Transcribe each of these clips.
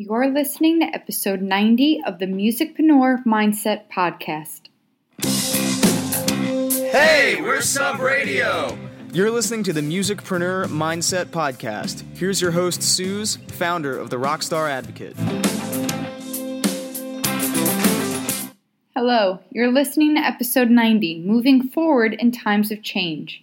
You're listening to episode 90 of the Musicpreneur Mindset Podcast. Hey, we're Sub Radio. You're listening to the Musicpreneur Mindset Podcast. Here's your host, Suze, founder of the Rockstar Advocate. Hello, you're listening to episode 90 Moving Forward in Times of Change.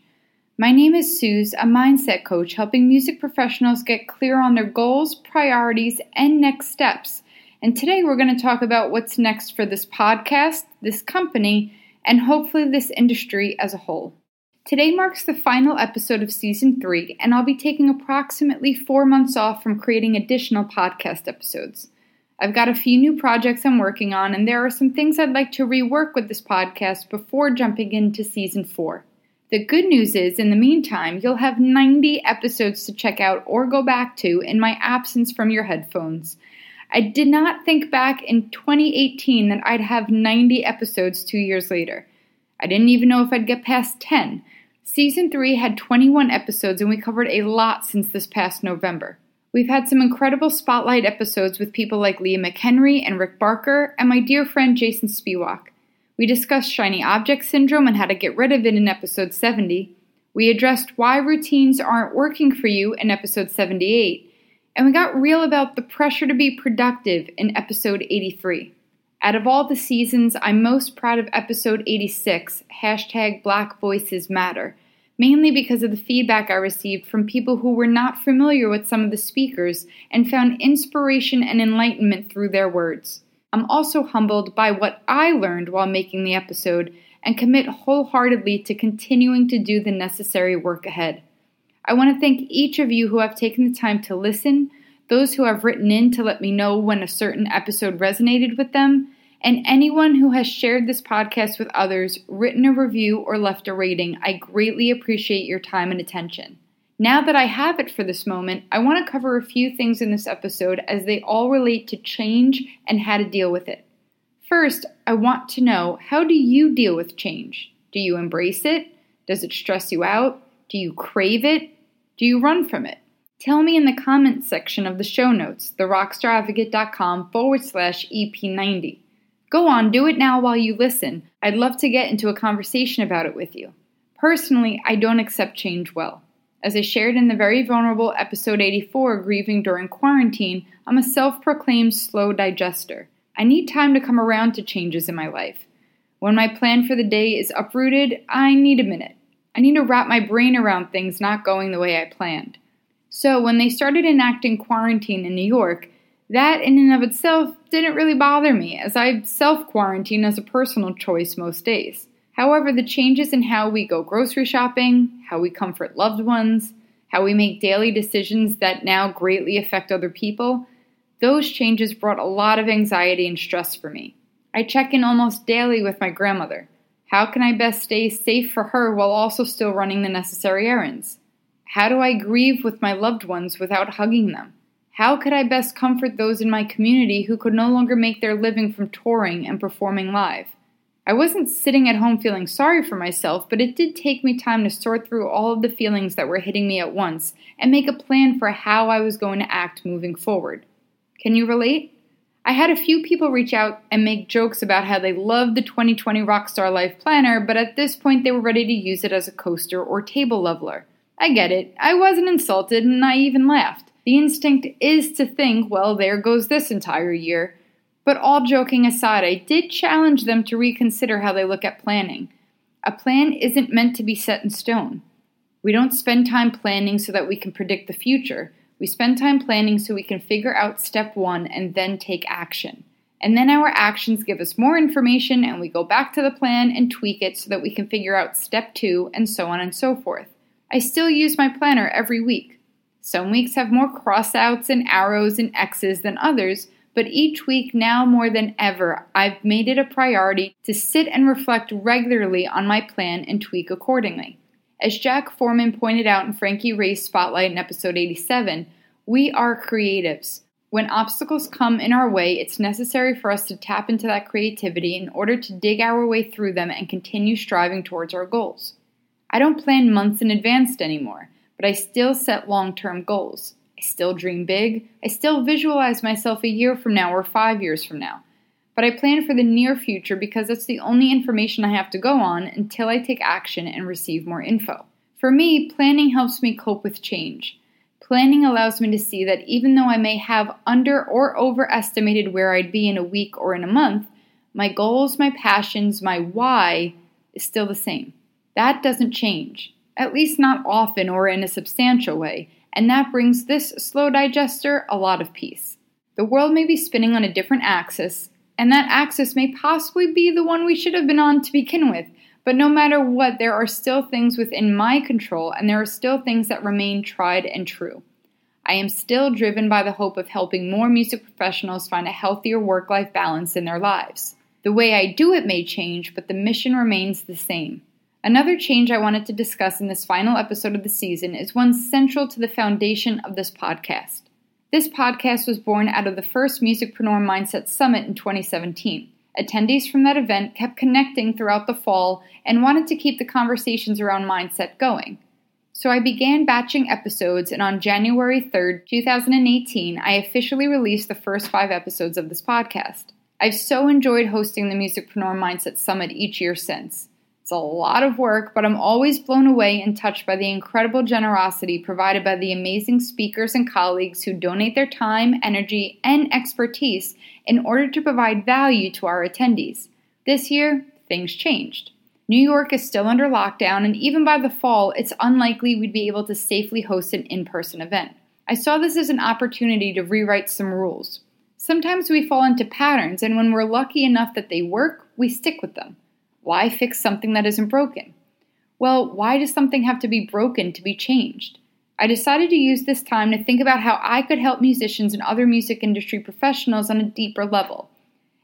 My name is Suze, a mindset coach helping music professionals get clear on their goals, priorities, and next steps. And today we're going to talk about what's next for this podcast, this company, and hopefully this industry as a whole. Today marks the final episode of season three, and I'll be taking approximately four months off from creating additional podcast episodes. I've got a few new projects I'm working on, and there are some things I'd like to rework with this podcast before jumping into season four. The good news is, in the meantime, you'll have 90 episodes to check out or go back to in my absence from your headphones. I did not think back in 2018 that I'd have 90 episodes two years later. I didn't even know if I'd get past 10. Season 3 had 21 episodes, and we covered a lot since this past November. We've had some incredible spotlight episodes with people like Leah McHenry and Rick Barker, and my dear friend Jason Spiewak. We discussed shiny object syndrome and how to get rid of it in episode 70. We addressed why routines aren't working for you in episode 78. And we got real about the pressure to be productive in episode 83. Out of all the seasons, I'm most proud of episode 86, hashtag Black Voices Matter, mainly because of the feedback I received from people who were not familiar with some of the speakers and found inspiration and enlightenment through their words. I'm also humbled by what I learned while making the episode and commit wholeheartedly to continuing to do the necessary work ahead. I want to thank each of you who have taken the time to listen, those who have written in to let me know when a certain episode resonated with them, and anyone who has shared this podcast with others, written a review, or left a rating. I greatly appreciate your time and attention. Now that I have it for this moment, I want to cover a few things in this episode as they all relate to change and how to deal with it. First, I want to know how do you deal with change? Do you embrace it? Does it stress you out? Do you crave it? Do you run from it? Tell me in the comments section of the show notes, therockstaradvocate.com forward slash EP90. Go on, do it now while you listen. I'd love to get into a conversation about it with you. Personally, I don't accept change well. As I shared in the very vulnerable episode 84, Grieving During Quarantine, I'm a self proclaimed slow digester. I need time to come around to changes in my life. When my plan for the day is uprooted, I need a minute. I need to wrap my brain around things not going the way I planned. So, when they started enacting quarantine in New York, that in and of itself didn't really bother me, as I self quarantine as a personal choice most days. However, the changes in how we go grocery shopping, how we comfort loved ones, how we make daily decisions that now greatly affect other people, those changes brought a lot of anxiety and stress for me. I check in almost daily with my grandmother. How can I best stay safe for her while also still running the necessary errands? How do I grieve with my loved ones without hugging them? How could I best comfort those in my community who could no longer make their living from touring and performing live? I wasn't sitting at home feeling sorry for myself, but it did take me time to sort through all of the feelings that were hitting me at once and make a plan for how I was going to act moving forward. Can you relate? I had a few people reach out and make jokes about how they loved the 2020 Rockstar Life Planner, but at this point they were ready to use it as a coaster or table leveler. I get it. I wasn't insulted and I even laughed. The instinct is to think, well, there goes this entire year. But all joking aside, I did challenge them to reconsider how they look at planning. A plan isn't meant to be set in stone. We don't spend time planning so that we can predict the future. We spend time planning so we can figure out step one and then take action. And then our actions give us more information and we go back to the plan and tweak it so that we can figure out step two and so on and so forth. I still use my planner every week. Some weeks have more crossouts and arrows and X's than others, but each week, now more than ever, I've made it a priority to sit and reflect regularly on my plan and tweak accordingly. As Jack Foreman pointed out in Frankie Ray's Spotlight in episode 87, we are creatives. When obstacles come in our way, it's necessary for us to tap into that creativity in order to dig our way through them and continue striving towards our goals. I don't plan months in advance anymore, but I still set long term goals. I still dream big. I still visualize myself a year from now or five years from now. But I plan for the near future because that's the only information I have to go on until I take action and receive more info. For me, planning helps me cope with change. Planning allows me to see that even though I may have under or overestimated where I'd be in a week or in a month, my goals, my passions, my why is still the same. That doesn't change, at least not often or in a substantial way, and that brings this slow digester a lot of peace. The world may be spinning on a different axis, and that axis may possibly be the one we should have been on to begin with, but no matter what, there are still things within my control, and there are still things that remain tried and true. I am still driven by the hope of helping more music professionals find a healthier work life balance in their lives. The way I do it may change, but the mission remains the same. Another change I wanted to discuss in this final episode of the season is one central to the foundation of this podcast. This podcast was born out of the first Musicpreneur Mindset Summit in 2017. Attendees from that event kept connecting throughout the fall and wanted to keep the conversations around mindset going. So I began batching episodes, and on January 3rd, 2018, I officially released the first five episodes of this podcast. I've so enjoyed hosting the Musicpreneur Mindset Summit each year since. It's a lot of work, but I'm always blown away and touched by the incredible generosity provided by the amazing speakers and colleagues who donate their time, energy, and expertise in order to provide value to our attendees. This year, things changed. New York is still under lockdown, and even by the fall, it's unlikely we'd be able to safely host an in person event. I saw this as an opportunity to rewrite some rules. Sometimes we fall into patterns, and when we're lucky enough that they work, we stick with them. Why fix something that isn't broken? Well, why does something have to be broken to be changed? I decided to use this time to think about how I could help musicians and other music industry professionals on a deeper level.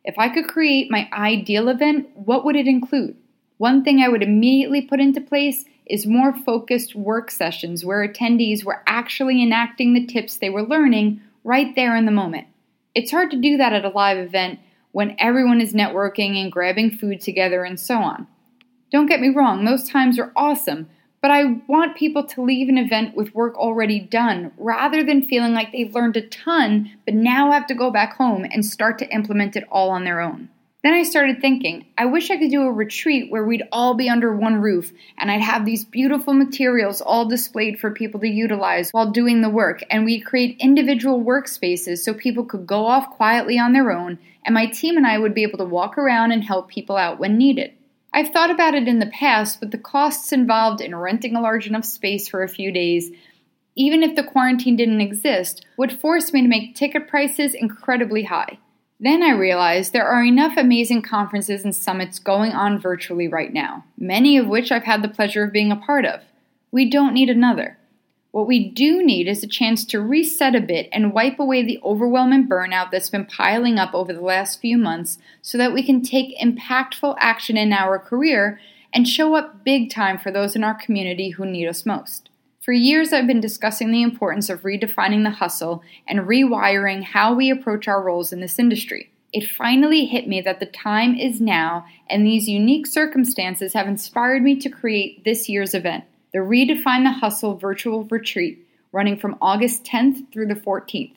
If I could create my ideal event, what would it include? One thing I would immediately put into place is more focused work sessions where attendees were actually enacting the tips they were learning right there in the moment. It's hard to do that at a live event when everyone is networking and grabbing food together and so on. Don't get me wrong, those times are awesome, but I want people to leave an event with work already done rather than feeling like they've learned a ton but now have to go back home and start to implement it all on their own. Then I started thinking, I wish I could do a retreat where we'd all be under one roof and I'd have these beautiful materials all displayed for people to utilize while doing the work, and we'd create individual workspaces so people could go off quietly on their own, and my team and I would be able to walk around and help people out when needed. I've thought about it in the past, but the costs involved in renting a large enough space for a few days, even if the quarantine didn't exist, would force me to make ticket prices incredibly high. Then I realized there are enough amazing conferences and summits going on virtually right now, many of which I've had the pleasure of being a part of. We don't need another. What we do need is a chance to reset a bit and wipe away the overwhelming burnout that's been piling up over the last few months so that we can take impactful action in our career and show up big time for those in our community who need us most. For years, I've been discussing the importance of redefining the hustle and rewiring how we approach our roles in this industry. It finally hit me that the time is now, and these unique circumstances have inspired me to create this year's event, the Redefine the Hustle Virtual Retreat, running from August 10th through the 14th.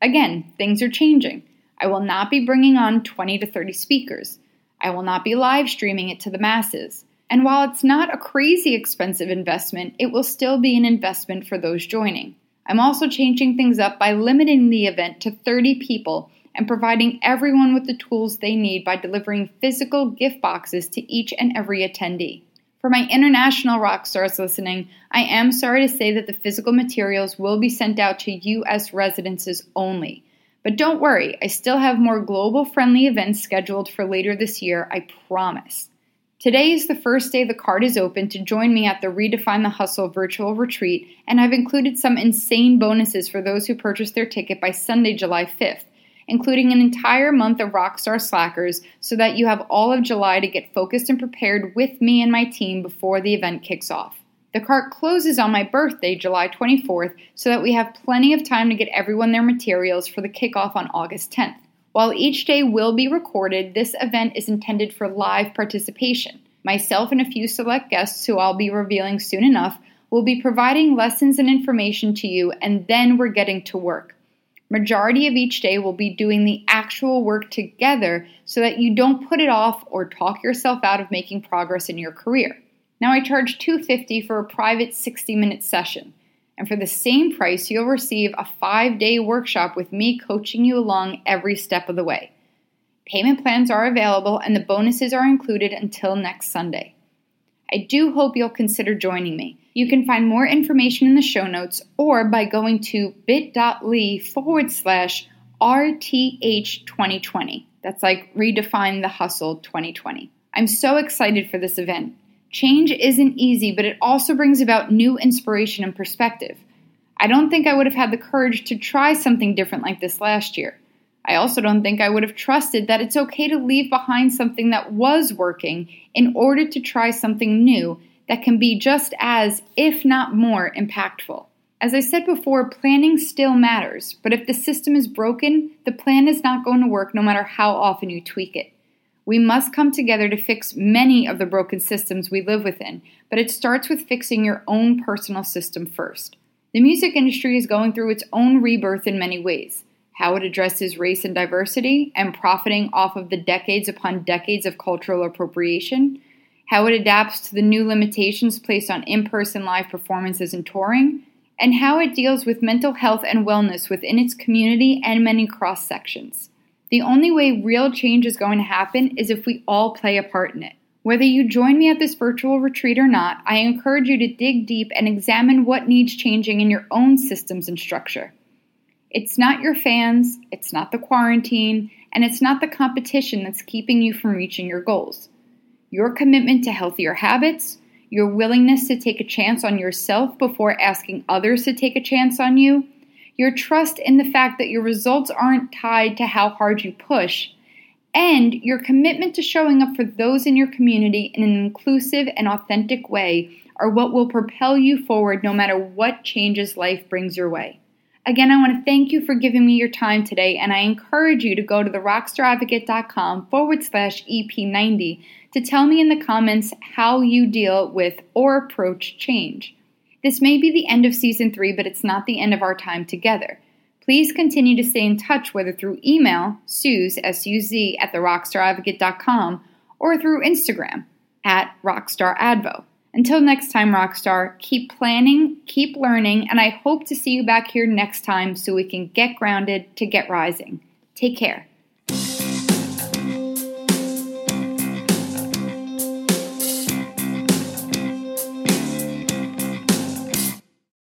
Again, things are changing. I will not be bringing on 20 to 30 speakers. I will not be live streaming it to the masses. And while it's not a crazy expensive investment, it will still be an investment for those joining. I'm also changing things up by limiting the event to 30 people and providing everyone with the tools they need by delivering physical gift boxes to each and every attendee. For my international rock stars listening, I am sorry to say that the physical materials will be sent out to U.S. residences only. But don't worry, I still have more global friendly events scheduled for later this year, I promise. Today is the first day the card is open to join me at the Redefine the Hustle virtual retreat, and I've included some insane bonuses for those who purchase their ticket by Sunday, July 5th, including an entire month of Rockstar Slackers so that you have all of July to get focused and prepared with me and my team before the event kicks off. The cart closes on my birthday, July 24th, so that we have plenty of time to get everyone their materials for the kickoff on August 10th. While each day will be recorded, this event is intended for live participation. Myself and a few select guests who I'll be revealing soon enough will be providing lessons and information to you, and then we're getting to work. Majority of each day will be doing the actual work together so that you don't put it off or talk yourself out of making progress in your career. Now I charge 250 for a private 60-minute session. And for the same price, you'll receive a 5-day workshop with me coaching you along every step of the way. Payment plans are available and the bonuses are included until next Sunday. I do hope you'll consider joining me. You can find more information in the show notes or by going to bit.ly forward slash RTH 2020. That's like redefine the hustle 2020. I'm so excited for this event. Change isn't easy, but it also brings about new inspiration and perspective. I don't think I would have had the courage to try something different like this last year. I also don't think I would have trusted that it's okay to leave behind something that was working in order to try something new that can be just as, if not more, impactful. As I said before, planning still matters, but if the system is broken, the plan is not going to work no matter how often you tweak it. We must come together to fix many of the broken systems we live within, but it starts with fixing your own personal system first. The music industry is going through its own rebirth in many ways. How it addresses race and diversity and profiting off of the decades upon decades of cultural appropriation, how it adapts to the new limitations placed on in person live performances and touring, and how it deals with mental health and wellness within its community and many cross sections. The only way real change is going to happen is if we all play a part in it. Whether you join me at this virtual retreat or not, I encourage you to dig deep and examine what needs changing in your own systems and structure. It's not your fans, it's not the quarantine, and it's not the competition that's keeping you from reaching your goals your commitment to healthier habits, your willingness to take a chance on yourself before asking others to take a chance on you, your trust in the fact that your results aren't tied to how hard you push, and your commitment to showing up for those in your community in an inclusive and authentic way are what will propel you forward no matter what changes life brings your way. Again, I want to thank you for giving me your time today, and I encourage you to go to therockstaradvocate.com forward slash EP90 to tell me in the comments how you deal with or approach change. This may be the end of season three, but it's not the end of our time together. Please continue to stay in touch, whether through email, Suze, S-U-Z, at therockstaradvocate.com, or through Instagram, at rockstaradvo. Until next time, Rockstar, keep planning, keep learning, and I hope to see you back here next time so we can get grounded to get rising. Take care.